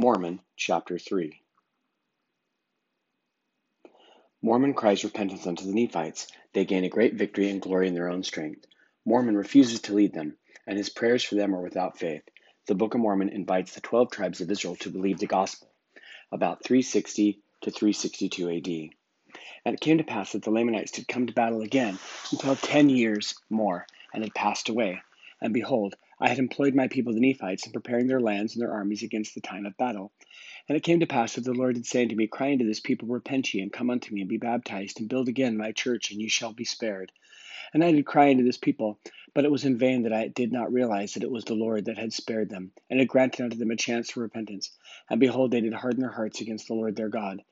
Mormon chapter 3 Mormon cries repentance unto the Nephites. They gain a great victory and glory in their own strength. Mormon refuses to lead them, and his prayers for them are without faith. The Book of Mormon invites the 12 tribes of Israel to believe the gospel, about 360 to 362 AD. And it came to pass that the Lamanites did come to battle again until ten years more, and had passed away. And behold, I had employed my people the Nephites in preparing their lands and their armies against the time of battle. And it came to pass that the Lord did say unto me, Cry unto this people, Repent ye, and come unto me, and be baptized, and build again my church, and ye shall be spared. And I did cry unto this people, but it was in vain that I did not realize that it was the Lord that had spared them, and had granted unto them a chance for repentance. And behold, they did harden their hearts against the Lord their God.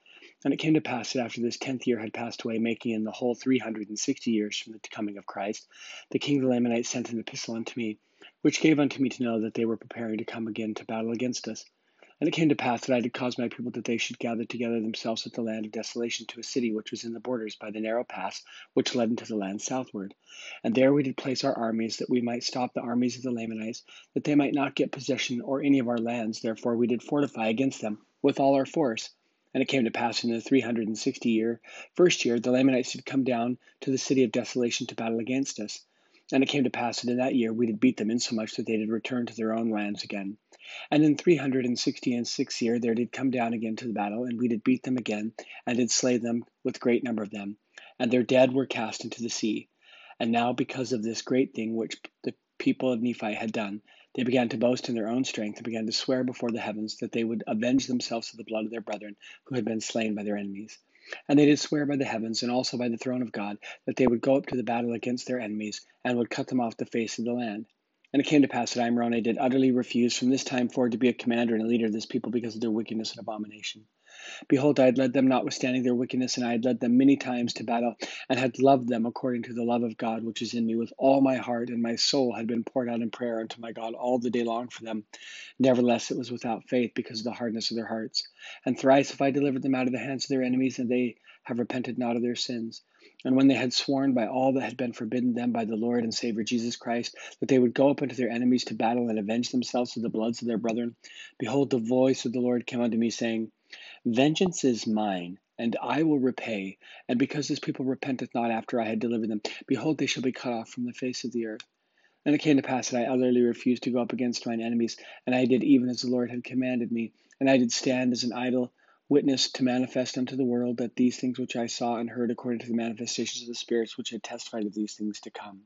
And it came to pass that after this tenth year had passed away, making in the whole three hundred and sixty years from the coming of Christ, the king of the Lamanites sent an epistle unto me, which gave unto me to know that they were preparing to come again to battle against us. And it came to pass that I did cause my people that they should gather together themselves at the land of desolation to a city which was in the borders by the narrow pass which led into the land southward. And there we did place our armies, that we might stop the armies of the Lamanites, that they might not get possession or any of our lands. Therefore we did fortify against them with all our force. And it came to pass in the three hundred and sixty year, first year, the Lamanites did come down to the city of desolation to battle against us. And it came to pass that in that year we did beat them insomuch that they did return to their own lands again. And in three hundred and sixty and six year there did come down again to the battle, and we did beat them again, and did slay them with great number of them. And their dead were cast into the sea. And now because of this great thing which the people of Nephi had done, they began to boast in their own strength, and began to swear before the heavens that they would avenge themselves of the blood of their brethren who had been slain by their enemies. And they did swear by the heavens, and also by the throne of God, that they would go up to the battle against their enemies, and would cut them off the face of the land. And it came to pass that I, Moroni, did utterly refuse from this time forward to be a commander and a leader of this people because of their wickedness and abomination. Behold, I had led them notwithstanding their wickedness, and I had led them many times to battle, and had loved them according to the love of God which is in me with all my heart, and my soul had been poured out in prayer unto my God all the day long for them. Nevertheless, it was without faith because of the hardness of their hearts. And thrice have I delivered them out of the hands of their enemies, and they have repented not of their sins. And when they had sworn by all that had been forbidden them by the Lord and Savior Jesus Christ, that they would go up unto their enemies to battle and avenge themselves of the bloods of their brethren, behold, the voice of the Lord came unto me, saying, Vengeance is mine, and I will repay. And because this people repenteth not after I had delivered them, behold, they shall be cut off from the face of the earth. And it came to pass that I utterly refused to go up against mine enemies, and I did even as the Lord had commanded me. And I did stand as an idle witness to manifest unto the world that these things which I saw and heard according to the manifestations of the spirits which had testified of these things to come.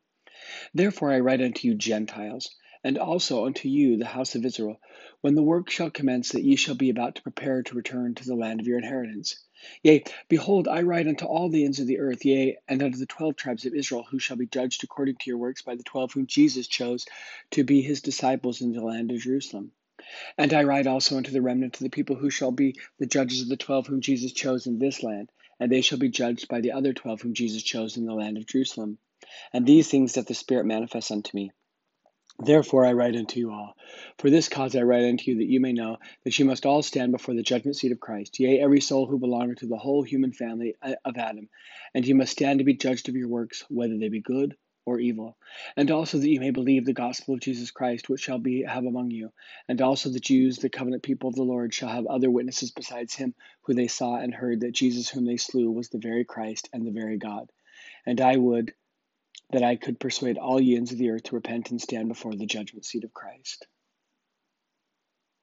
Therefore I write unto you Gentiles, and also unto you the house of Israel, when the work shall commence that ye shall be about to prepare to return to the land of your inheritance. Yea, behold, I write unto all the ends of the earth, yea, and unto the twelve tribes of Israel, who shall be judged according to your works by the twelve whom Jesus chose to be his disciples in the land of Jerusalem. And I write also unto the remnant of the people who shall be the judges of the twelve whom Jesus chose in this land, and they shall be judged by the other twelve whom Jesus chose in the land of Jerusalem. And these things doth the Spirit manifest unto me. Therefore I write unto you all. For this cause I write unto you, that you may know that you must all stand before the judgment seat of Christ, yea, every soul who belongeth to the whole human family uh, of Adam. And you must stand to be judged of your works, whether they be good or evil, and also that you may believe the gospel of Jesus Christ, which shall be have among you, and also the Jews, the covenant people of the Lord, shall have other witnesses besides him who they saw and heard that Jesus whom they slew was the very Christ and the very God. And I would that I could persuade all ye ends of the earth to repent and stand before the judgment seat of Christ.